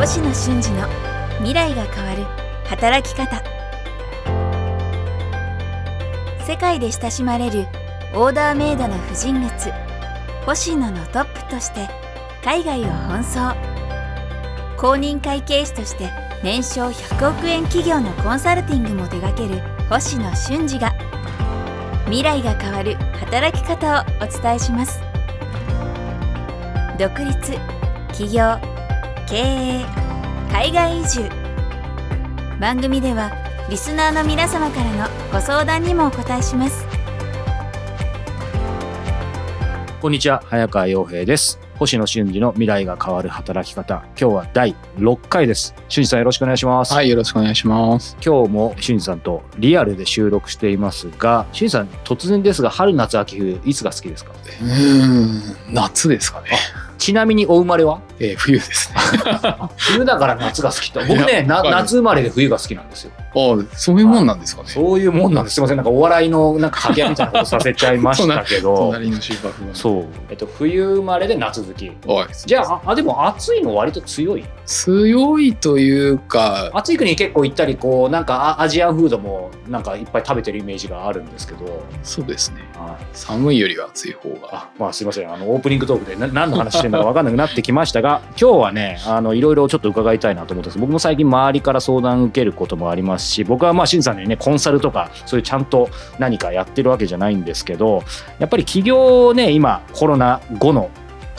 星野俊二の未来が変わる働き方。世界で親しまれるオーダーメイドの婦人靴星野のトップとして海外を奔走。公認会計士として年商100億円企業のコンサルティングも手掛ける星野俊二が未来が変わる働き方をお伝えします。独立起業経営海外移住。番組ではリスナーの皆様からのご相談にもお答えします。こんにちは早川洋平です。星野俊二の未来が変わる働き方。今日は第6回です。俊二さんよろしくお願いします。はい、よろしくお願いします。今日も俊二さんとリアルで収録していますが俊二さん突然ですが春夏秋冬いつが好きですか？うーん、夏ですかね。ちなみにお生まれは？えー冬ですね。冬だから夏が好きと。僕いね夏生まれで冬が好きなんですよあそういうもんなんですかね。そういうもんなんです。すいません。なんかお笑いのなんか掛け合いみたいなことさせちゃいましたけど。隣の芝生が。そう、えっと、冬生まれで夏好きじゃああでも暑いの割と強い？強いというか、暑い国に結構行ったりこうなんかあアジアンフードもなんかいっぱい食べてるイメージがあるんですけど、そうですね。はい、寒いよりは暑い方が。あまあすいません。あのオープニングトークでな 何の話してるのか分かんなくなってきましたが今日はねあのいろいろちょっと伺いたいなと思ってます。僕も最近周りから相談受けることもありますし僕はまあしんさんにねコンサルとかそういうちゃんと何かやってるわけじゃないんですけどやっぱり起業ね今コロナ後の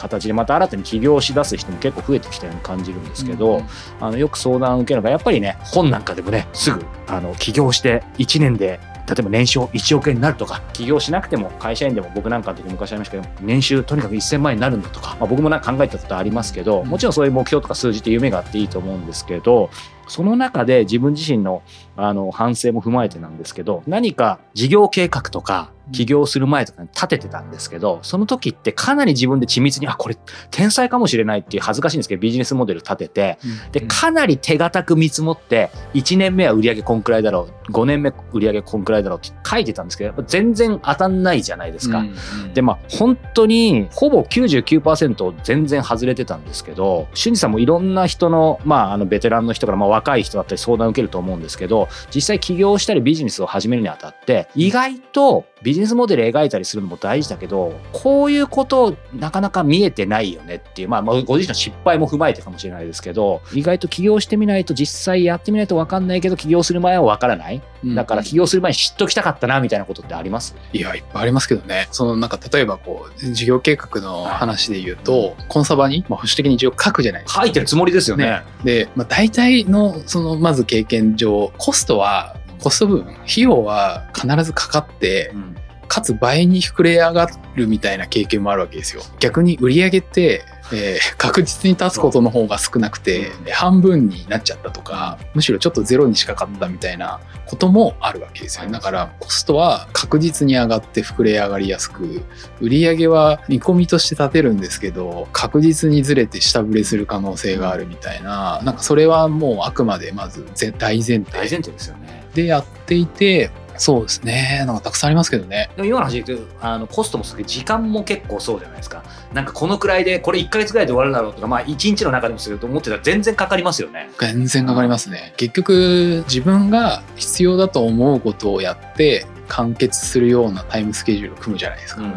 形でまた新たに起業しだす人も結構増えてきたように感じるんですけど、うんあのよく相談を受けるのがやっぱりね本なんかでもねすぐあの起業して1年で例えば年商1億円になるとか起業しなくても会社員でも僕なんかの時昔ありましたけど年収とにかく1000万円になるんだとか、まあ、僕もなんか考えたことありますけどもちろんそういう目標とか数字って夢があっていいと思うんですけどその中で自分自身のあの反省も踏まえてなんですけど何か事業計画とか起業する前とかに立ててたんですけどその時ってかなり自分で緻密にあこれ天才かもしれないっていう恥ずかしいんですけどビジネスモデル立ててでかなり手堅く見積もって1年目は売上こんくらいだろう5年目売上こんくらいだろうって書いてたんですけどやっぱ全然当たんないじゃないですか。うんでまあ本当にほぼ99%全然外れてたんですけど俊二さんもいろんな人の,、まああのベテランの人から、まあ、若い人だったり相談を受けると思うんですけど実際起業したりビジネスを始めるにあたって意外とビジネスモデル描いたりするのも大事だけどこういうことなかなか見えてないよねっていう、まあ、まあご自身の失敗も踏まえてかもしれないですけど意外と起業してみないと実際やってみないと分かんないけど起業する前は分からないうんだから起業する前に知っときたかったなみたいなことってあります？いや、いっぱいありますけどね。そのなんか例えばこう、事業計画の話で言うと、コンサバに、まあ、保守的に一応書くじゃないですか。書いてるつもりですよね。で、まあ、大体のそのまず経験上コストはコスト分費用は必ずかかってうんかつ倍に膨れ上がるみたいな経験もあるわけですよ。逆に売り上げって、えー 確実に立つことの方が少なくて半分になっちゃったとかむしろちょっとゼロにしかかったみたいなこともあるわけですよ。だからコストは確実に上がって膨れ上がりやすく売り上げは見込みとして立てるんですけど確実にずれて下振れする可能性があるみたいななんかそれはもうあくまでまずぜ大前大前提提ですよね。でやっていてそうですね。なんかたくさんありますけどね。でも今の話で言うとあのコストもすごい時間も結構そうじゃないですか。なんかこのくらいでこれ1ヶ月ぐらいで終わるだろうとかまあ1日の中でもすると思ってたら全然かかりますよね。全然かかりますね。結局自分が必要だと思うことをやって完結するようなタイムスケジュールを組むじゃないですか、うん。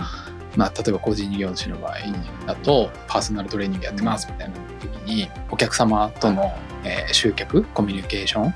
まあ、例えば個人事業主の場合だとパーソナルトレーニングやってますみたいな時にお客様との、えー集客コミュニケーション、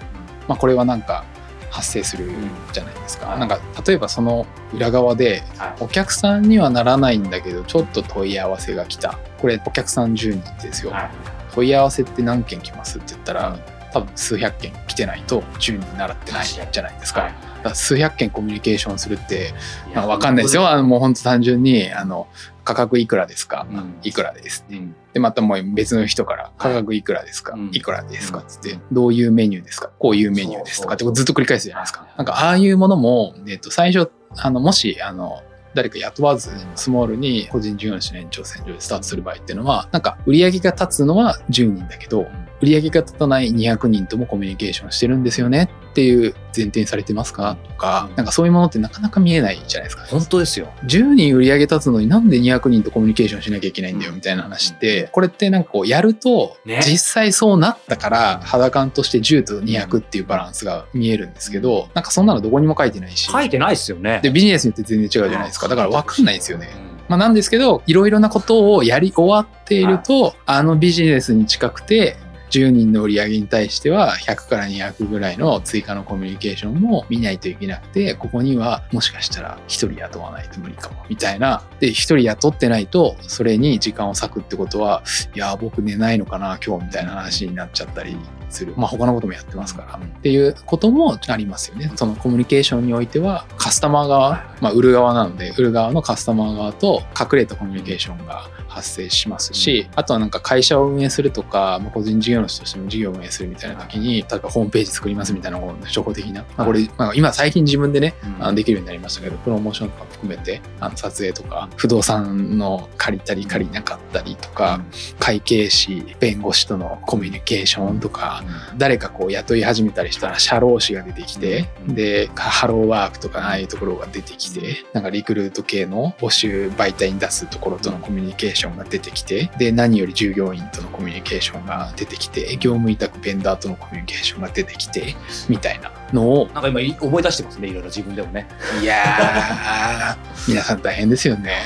まあ、これはなんか発生するじゃないですか、うん。なんか例えばその裏側ではい。お客さんにはならないんだけどちょっと問い合わせが来た。これお客さん10人ですよ、はい。問い合わせって何件来ますって言ったら多分数百件来てないと10人習ってないじゃないですか。はい数百件コミュニケーションするって、いまあ、分かんないですよ。あのもう本当単純にあの価格いくらですか、うん。いくらです。うん。でまたもう別の人から価格いくらですか、うん。いくらですか？っつって、うんどういうメニューですか？こういうメニューですとかってずっと繰り返すじゃないですか。はい。なんかああいうものも、えっと最初あのもしあの誰か雇わずスモールに個人事業主の延長線上でスタートする場合っていうのはなんか売り上げが立つのは10人だけど売り上げが立たない200人ともコミュニケーションしてるんですよねっていう前提にされてますか？とか、なんかそういうものってなかなか見えないじゃないですか。本当ですよ。10人売り上げ立つのになんで200人とコミュニケーションしなきゃいけないんだよみたいな話って、これってなんかこうやるとね実際そうなったから肌感として10と200っていうバランスが見えるんですけど、なんかそんなのどこにも書いてないし。書いてないですよね。で、ビジネスによって全然違うじゃないですか。だから分かんないんですよね。うんまあ、なんですけど、いろいろなことをやり終わっていると、あのビジネスに近くて、10人の売り上げに対しては100から200ぐらいの追加のコミュニケーションも見ないといけなくて、ここにはもしかしたら1人雇わないと無理かも、みたいな。で、1人雇ってないと、それに時間を割くってことは、いや、僕寝ないのかな、今日みたいな話になっちゃったりする。まあ他のこともやってますから。っていうこともありますよね。そのコミュニケーションにおいては、カスタマー側、まあ売る側なので、売る側のカスタマー側と隠れたコミュニケーションが発生しますし、あとはなんか会社を運営するとか、まあ、個人事業主としても事業を運営するみたいな時に、例えばホームページ作りますみたいな初歩的な、まあ、これ、まあ、今最近自分でね、うん。できるようになりましたけど、プロモーションとか含めて、あの撮影とか、不動産の借りたり借りなかったりとか、会計士、弁護士とのコミュニケーションとか、誰かこう雇い始めたりしたら社労士が出てきて、うんでハローワークとかああいうところが出てきてなんかリクルート系の募集媒体に出すところとのコミュニケーションが出てきてで何より従業員とのコミュニケーションが出てきて業務委託ベンダーとのコミュニケーションが出てきてみたいなのをなんか今い思い出してますね、いろいろ自分でもね。いやー皆さん大変ですよね。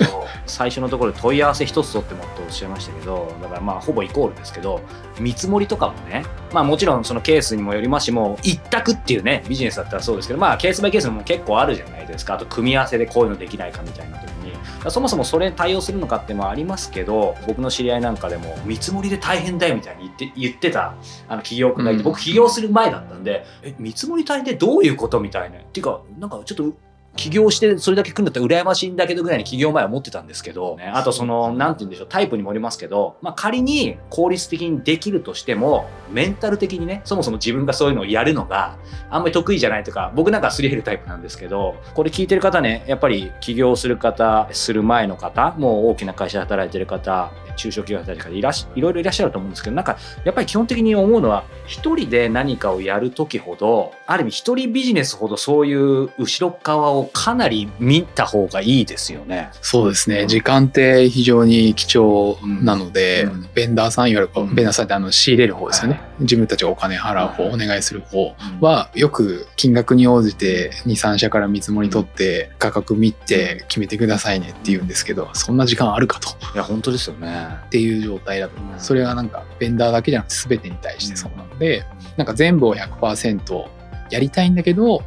最初のところで問い合わせ一つとってもっておっしゃいましたけどだからまあほぼイコールですけど見積もりとかもねまあもちろんそのケースにもよりますしもう一択っていうねビジネスだったらそうですけどまあケースバイケースも結構あるじゃないですか。あと組み合わせでこういうのできないかみたいな時に。そもそもそれに対応するのかってもありますけど僕の知り合いなんかでも見積もりで大変だよみたいに言って言ってたあの起業家がいて、うん。僕起業する前だったんでえ見積もり大変ってどういうことみたいな。っていうかなんかちょっと起業してそれだけ来るんだったら羨ましいんだけどぐらいに起業前は思ってたんですけど、ね、あとその、なんて言うんでしょう、タイプにもよりますけど、まあ仮に効率的にできるとしても、メンタル的にね、そもそも自分がそういうのをやるのがあんまり得意じゃないとか、僕なんかはすり減るタイプなんですけど、これ聞いてる方ね、やっぱり起業する方、する前の方、もう大きな会社で働いてる方、中小企業で働いてる方いらっしいろいろいらっしゃると思うんですけど、なんかやっぱり基本的に思うのは、一人で何かをやるときほど、ある意味一人ビジネスほどそういう後ろ側をかなり見た方がいいですよね。そうですね。時間って非常に貴重なので、うん。ベンダーさんいわゆるベンダーさんってあの仕入れる方ですよね、は自分たちがお金払う方、はい。お願いする方はよく金額に応じて23社から見積もり取って価格見て決めてくださいねって言うんですけどそんな時間あるかと。いや、本当ですよね。っていう状態だと。思いますそれがなんかベンダーだけじゃなくて全てに対してそうなのでうん。なんか全部を100%やりたいんだけど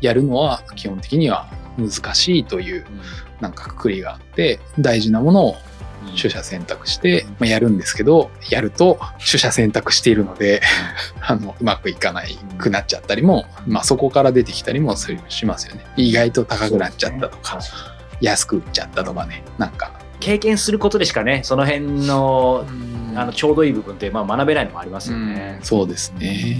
やるのは基本的には難しいというなんかくくりがあって大事なものを取捨選択して、まあ、やるんですけどやると取捨選択しているので あのうまくいかないくなっちゃったりも、まあ、そこから出てきたりもするしますよね。意外と高くなっちゃったとか、安く売っちゃったとかね。なんか。経験することでしかね、その辺のあのちょうどいい部分ってまあ学べないのもありますよね。そうですね。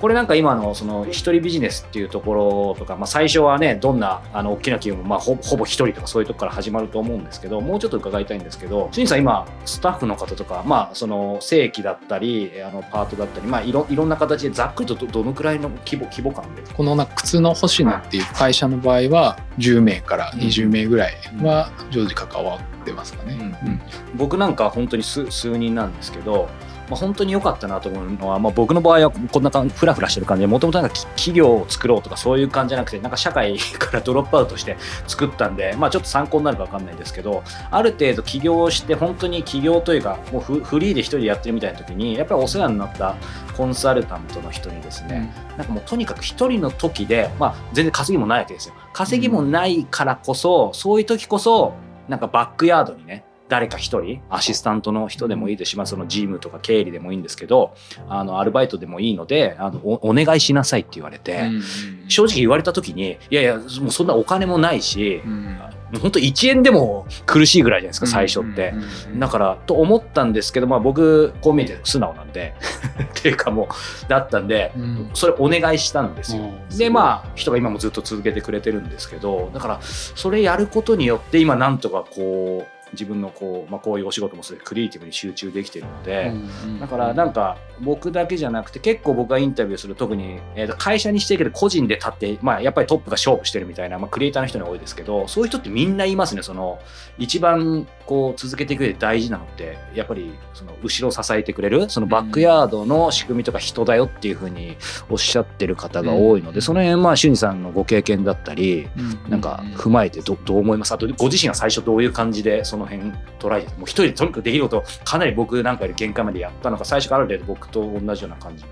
これなんか今のその一人ビジネスっていうところとか、まあ、最初はねどんなあの大きな企業もまあほほぼ一人とかそういうところから始まると思うんですけどもうちょっと伺いたいんですけど新さん今スタッフの方とか、まあ、その正規だったりあのパートだったり、まあ、いろいろんな形でざっくりとどどのくらいの規模規模感で？このな靴の星野っていう会社の場合は10名から20名ぐらいは常時関わってますかね。うん僕なんかは本当に数数人なんですけど、まあ、本当に良かったなと思うのは、まあ、僕の場合はこんな感じフラフラしてる感じでもともとなんかき企業を作ろうとかそういう感じじゃなくてなんか社会からドロップアウトして作ったんで、まあ、ちょっと参考になるか分かんないですけどある程度起業して本当に起業というかもうフフリーで一人でやってるみたいな時にやっぱりお世話になったコンサルタントの人にですね、なんかもうとにかく一人の時で、まあ、全然稼ぎもないわけですよ。稼ぎもないからこそ、そういう時こそ、なんかバックヤードにね、誰か一人、アシスタントの人でもいいですし、まあ、そのジムとか経理でもいいんですけど、あの、アルバイトでもいいので、あのおお願いしなさいって言われて、うん正直言われた時に、いやいや、もうそんなお金もないしう、ん本当1円でも苦しいぐらいじゃないですか、最初って。だからと思ったんですけど、まあ、僕こう見えて素直なんで。っていうかもうだったんでうん。それお願いしたんですよ。うん。でまあ人が今もずっと続けてくれてるんですけどだからそれやることによって今なんとかこう自分のこう、まあ、こういうお仕事もするクリエイティブに集中できてるので、うんだからなんか僕だけじゃなくて結構僕がインタビューする特に、えーと会社にしてるけど個人で立って、まあ、やっぱりトップが勝負してるみたいな、まあ、クリエイターの人に多いですけどそういう人ってみんないますね。その一番こう続けていく上で大事なのってやっぱりその後ろを支えてくれるそのバックヤードの仕組みとか人だよっていうふうにおっしゃってる方が多いので、うんその辺まあ俊二さんのご経験だったりうん。なんか踏まえてどどう思います？あとご自身は最初どういう感じでその辺捉えてもう一人でとにかくできることかなり僕なんかより限界までやったのか最初からある程度僕と同じような感じ。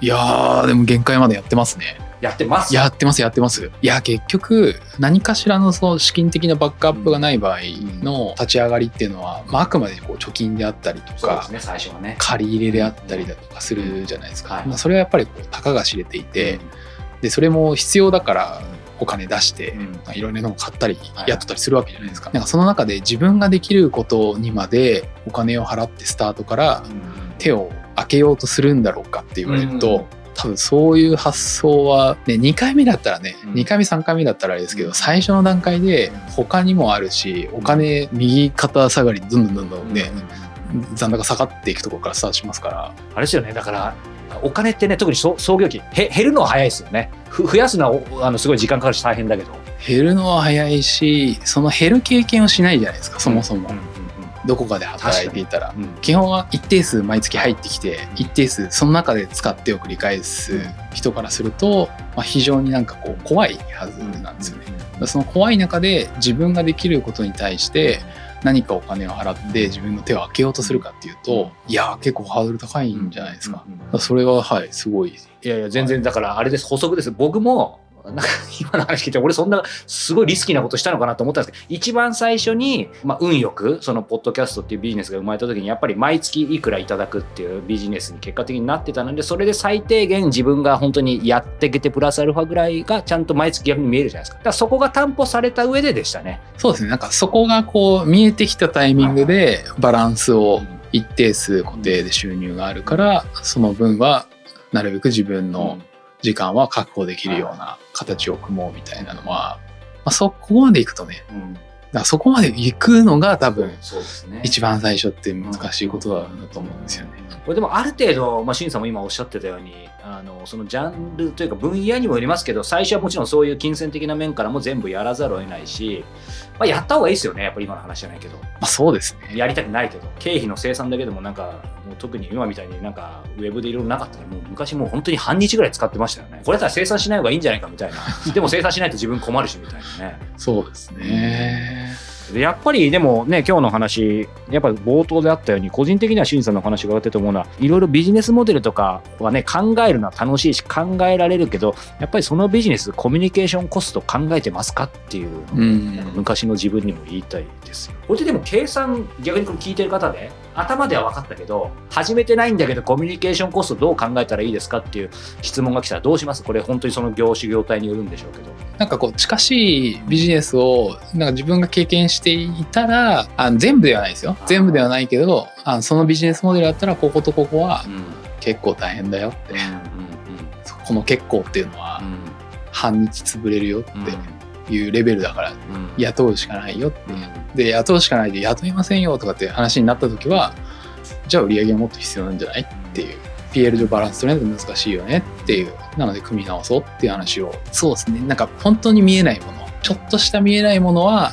いやーでも限界までやってますね。やってます？やってますやってます。いや結局何かしらのその資金的なバックアップがない場合の立ち上がりっていうのは、まあ、あくまでこう貯金であったりとかそうですね最初はね。借り入れであったりだとかするじゃないですか、はい。まあ、それはやっぱりこうたかが知れていて、でそれも必要だからお金出して、うん。まあいろんなのを買ったりはい。やってたりするわけじゃないですか。なんかその中で自分ができることにまでお金を払ってスタートから手を開けようとするんだろうかって言われると、うん。多分そういう発想は、ね、2回目だったらね、うん。2回目3回目だったらあれですけど、うん。最初の段階で他にもあるしお金右肩下がりどんどんどんどんね、残高下がっていくところからスタートしますから。あれですよね。だからお金ってね特に創創業期へ減るのは早いですよね。ふ増やすのはおあのすごい時間かかるし大変だけど。減るのは早いしその減る経験をしないじゃないですかそもそも、うんうんどこかで働いていたら。うんうん。基本は一定数毎月入ってきて一定数その中で使ってを繰り返す人からすると、まあ、非常になんかこう怖いはずなんですよね。だからその怖い中で自分ができることに対して何かお金を払って自分の手を開けようとするかっていうといや結構ハードル高いんじゃないですか。うんうん。それははいすごい。いやいや全然だからあれです。補足です。僕もなんか 今の話聞いて俺そんなすごいリスキーなことしたのかなと思ったんですけど一番最初に、まあ、運よくそのポッドキャストっていうビジネスが生まれた時にやっぱり毎月いくらいただくっていうビジネスに結果的になってたのでそれで最低限自分が本当にやっていけてプラスアルファぐらいがちゃんと毎月逆に見えるじゃないですか。だからそこが担保された上ででしたね。そうですね。なんかそこがこう見えてきたタイミングでバランスを一定数固定で収入があるからその分はなるべく自分の時間は確保できるような形を組もうみたいなのは、まあ、そこまでいくとねうんだからそこまで行くのが多分そうですね一番最初って難しいことだと思うんですよね。これでもある程度、まあ、しんさんも今おっしゃってたようにあのそのジャンルというか分野にもよりますけど最初はもちろんそういう金銭的な面からも全部やらざるを得ないし、まあ、やった方がいいですよね。やっぱり今の話じゃないけど。まあ、そうですね。やりたくないけど。経費の生産だけでもなんかもう特に今みたいになんかウェブでいろいろなかったらもう昔もう本当に半日ぐらい使ってましたよね。これだったら生産しない方がいいんじゃないかみたいな。でも生産しないと自分困るしみたいなね。そうですね。でやっぱりでもね今日の話やっぱ冒頭であったように個人的にはしんさんのお話伺ってて思うのはいろいろビジネスモデルとかはね考えるのは楽しいし考えられるけどやっぱりそのビジネスコミュニケーションコスト考えてますかっていうん昔の自分にも言いたいですよ。これででも計算逆にこれ聞いてる方で頭では分かったけど始めてないんだけどコミュニケーションコストどう考えたらいいですかっていう質問が来たらどうします？これ本当にその業種業態によるんでしょうけど。なんかこう近しいビジネスをなんか自分が経験していたらあの全部ではないですよ。全部ではないけどあのそのビジネスモデルだったらこことここはうん。結構大変だよって、うんこの結構っていうのはうん。うん半日潰れるようん。っていうレベルだからうん。雇うしかないよってう。ん。で雇うしかないで雇いませんよとかっていう話になった時はじゃあ売り上げがもっと必要なんじゃないっていう。PL 上バランス取れないと難しいよねっていう。なので組み直そうっていう話を。そうですね。なんか本当に見えないもの。ちょっとした見えないものは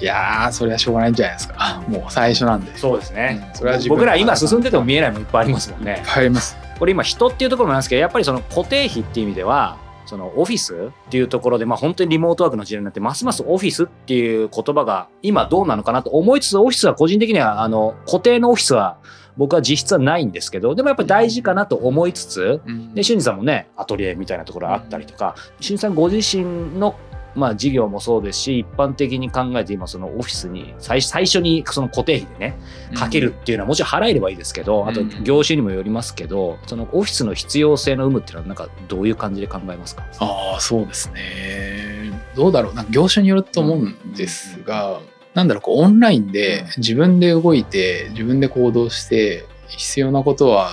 いやーそれはしょうがないんじゃないですか。もう最初なんで。いっそうですね、うん。それは自分僕ら今進んでても見えないもんいっぱいありますもんね。ぱいあります。これ今人っていうところなんですけどやっぱりその固定費っていう意味ではそのオフィスっていうところで、まあ、本当にリモートワークの時代になってますますオフィスっていう言葉が今どうなのかなと思いつつオフィスは個人的にはあの固定のオフィスは僕は実質はないんですけどでもやっぱり大事かなと思いつつで、俊二さんもね、アトリエみたいなところあったりとか、俊二さんご自身の、まあ、事業もそうですし、一般的に考えて今、そのオフィスに最、最初にその固定費でね、かけるっていうのはもちろん払えればいいですけど、あとうん業種にもよりますけど、そのオフィスの必要性の有無っていうのは、なんかどういう感じで考えますか？ああそうですね。どうだろう。なんか業種によると思うんですが、なんだろうこうオンラインで自分で動いて自分で行動して必要なことは、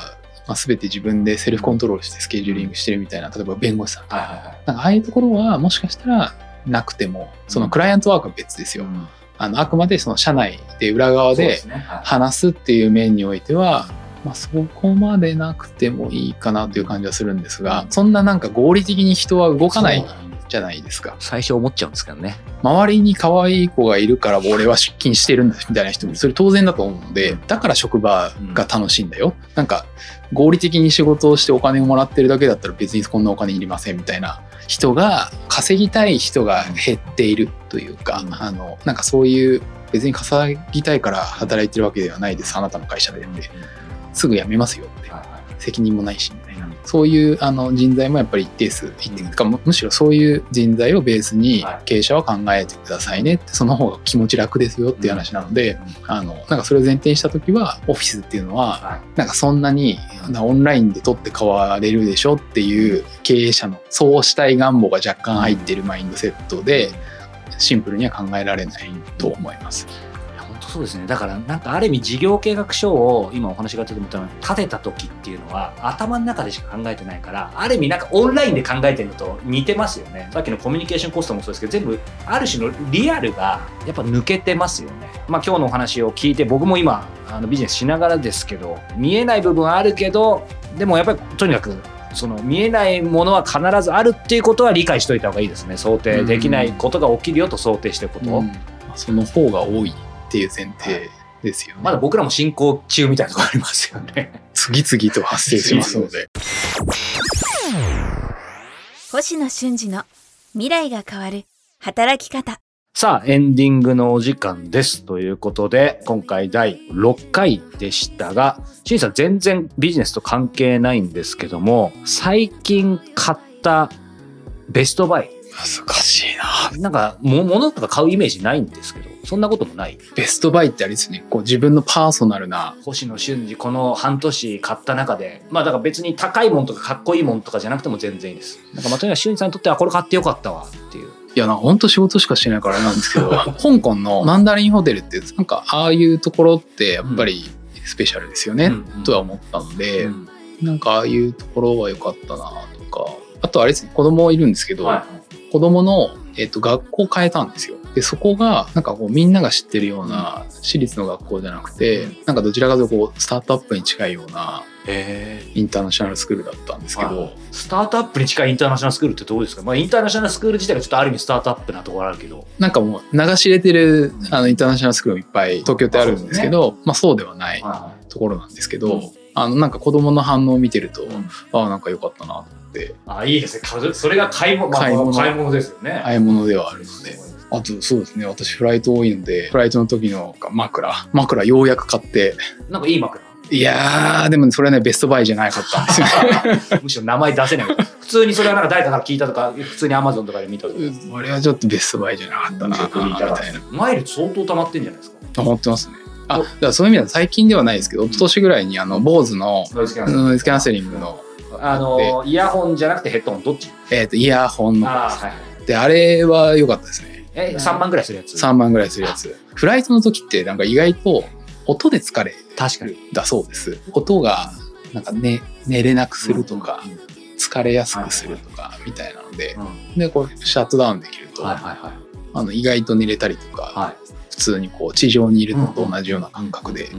まあ、全て自分でセルフコントロールしてスケジューリングしてるみたいな例えば弁護士さんとか。なんかああいうところはもしかしたらなくてもそのクライアントワークは別ですよ、あのあくまでその社内で裏側で話すっていう面においては、まあ、そこまでなくてもいいかなという感じはするんですが、そんななんか合理的に人は動かないじゃないですか。最初思っちゃうんですけどね。周りに可愛い子がいるから俺は出勤してるんだみたいな人もそれ当然だと思うのでだから職場が楽しいんだよ。なんか合理的に仕事をしてお金をもらってるだけだったら別にこんなお金いりませんみたいな人が稼ぎたい人が減っているというか、うん。あのなんかそういう別に稼ぎたいから働いてるわけではないですあなたの会社で。ってすぐ辞めますよって。責任もないしみたいなそういうあの人材もやっぱり一定数一定うん。かむむしろそういう人材をベースにはい。経営者は考えてくださいねってその方が気持ち楽ですよっていう話なので、あのなんかそれを前提にした時はオフィスっていうのははなんかそんなになオンラインで取って変われるでしょっていう経営者のそうしたい願望が若干入ってるマインドセットでシンプルには考えられないと思います。そうですね。だからなんかある意味事業計画書を今お話が出てもったの立てた時っていうのは頭の中でしか考えてないからある意味なんかオンラインで考えてるのと似てますよねさっきのコミュニケーションコストもそうですけど全部ある種のリアルがやっぱ抜けてますよね。まあ今日のお話を聞いて僕も今あのビジネスしながらですけど見えない部分あるけどでもやっぱりとにかくその見えないものは必ずあるっていうことは理解しといた方がいいですね。想定できないことが起きるよと想定しておくこと、うん。その方が多い。っていう前提ですよね。まだ僕らも進行中みたいなところありますよね。次々と発生しますので。星野俊二の未来が変わる働き方さあ、エンディングのお時間です。ということで、今回第6回でしたが、しんさん全然ビジネスと関係ないんですけども、最近買ったベストバイ。難しいな。なんか、も物とか買うイメージないんですけど、そんなこともない。ベストバイってあれですね、こう自分のパーソナルな、星野俊二、この半年買った中で、まあだから別に高いもんとかかっこいいもんとかじゃなくても全然いいです。なんかまあとにかく俊二さんにとってはこれ買ってよかったわっていう。いや、な本当仕事しかしてないからあれなんですけど、香港のマンダリンホテルって、なんかああいうところってやっぱりスペシャルですよね、うんうん。とは思ったので、うん。なんかああいうところは良かったなとか、あとあれですね、子供いるんですけど、は子供の、えっと学校変えたんですよ。でそこがなんかこうみんなが知ってるような私立の学校じゃなくて、なんかどちらかというとこうスタートアップに近いようなインターナショナルスクールだったんですけど、はいスタートアップに近いインターナショナルスクールってどうですか、まあ、インターナショナルスクール自体がちょっとある意味スタートアップなところあるけど。なんかもう流し入れてるあのインターナショナルスクールもいっぱい東京ってあるんですけど、まあそうではないところなんですけど、うん。あのなんか子供の反応を見てると、ん。ああなんか良かったなと思って。あいいですね。かそれが買い物,、まあ、買い物。買い物ですよね、買い物ではあるので。あとそうですね私フライト多いのでフライトの時の枕枕ようやく買って。なんかいい枕。いやーでもねそれはねベストバイじゃなかったんですよね。むしろ名前出せない。普通にそれはなんか誰かから聞いたとか普通にアマゾンとかで見た。とかこれはちょっとベストバイじゃなかったなみたいな。マイル相当溜まってんじゃないですか。思ってますね。あだからそういう意味では最近ではないですけど一昨年ぐらいにあの BOSE のノイズキャンセリング。の、あのイヤホンじゃなくてヘッドホンどっち？えー、とイヤホンの。あはい。であれは良かったですねえ3万ぐらいするやつ？3万ぐらいするやつ。フライトの時ってなんか意外と音で疲れ確かに。だそうです。音がなんか、ね、寝れなくするとか、疲れやすくするとかみたいなので、うん。でこうシャットダウンできると、はいはいはい。あの意外と寝れたりとか、はい。普通にこう地上にいるのと同じような感覚で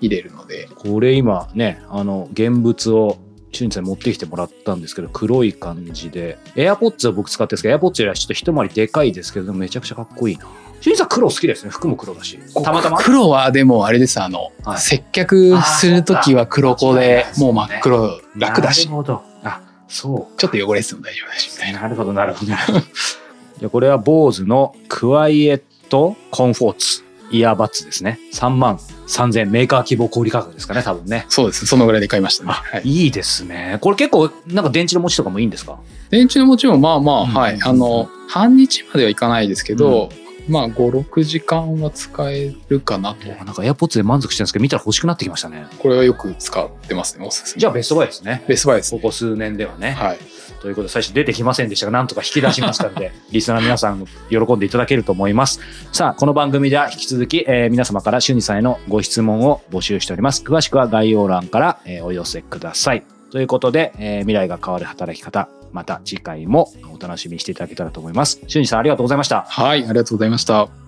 入れるので、これ今ねあの現物を俊二さんに持ってきてもらったんですけど黒い感じで。AirPods を僕使ってるんですけど AirPods よりはちょっと一回りでかいですけどめちゃくちゃかっこいいな。俊二さん黒好きですね服も黒だし。たまたま？黒はでもあれですあの、はい。接客する時は黒子でもう真っ黒楽だし。なるほど。あそちょっと汚れてても大丈夫だしみたいうな。なるほどなるほど。じゃあこれは BOSE のクワイエットコンフォーツ。イヤーバッツですね。3万3000メーカー希望小売価格ですかね多分ね。そうです。そのぐらいで買いましたね。あはい、いいですね。これ結構なんか電池の持ちとかもいいんですか？電池の持ちもまあまあ、うんはい。あの半日まではいかないですけど、まあ56時間は使えるかなと。なんか AirPods で満足してるんですけど見たら欲しくなってきましたねこれはよく使ってますねおすすめじゃあベストバイですねベストバイですねここ数年ではね、はいということで最初出てきませんでしたがなんとか引き出しましたので リスナーの皆さん喜んでいただけると思います。さあこの番組では引き続き、えー皆様から俊二さんへのご質問を募集しております。詳しくは概要欄から、えーお寄せください。ということで、えー未来が変わる働き方また次回もお楽しみにしていただけたらと思います。俊二さんありがとうございました。はいありがとうございました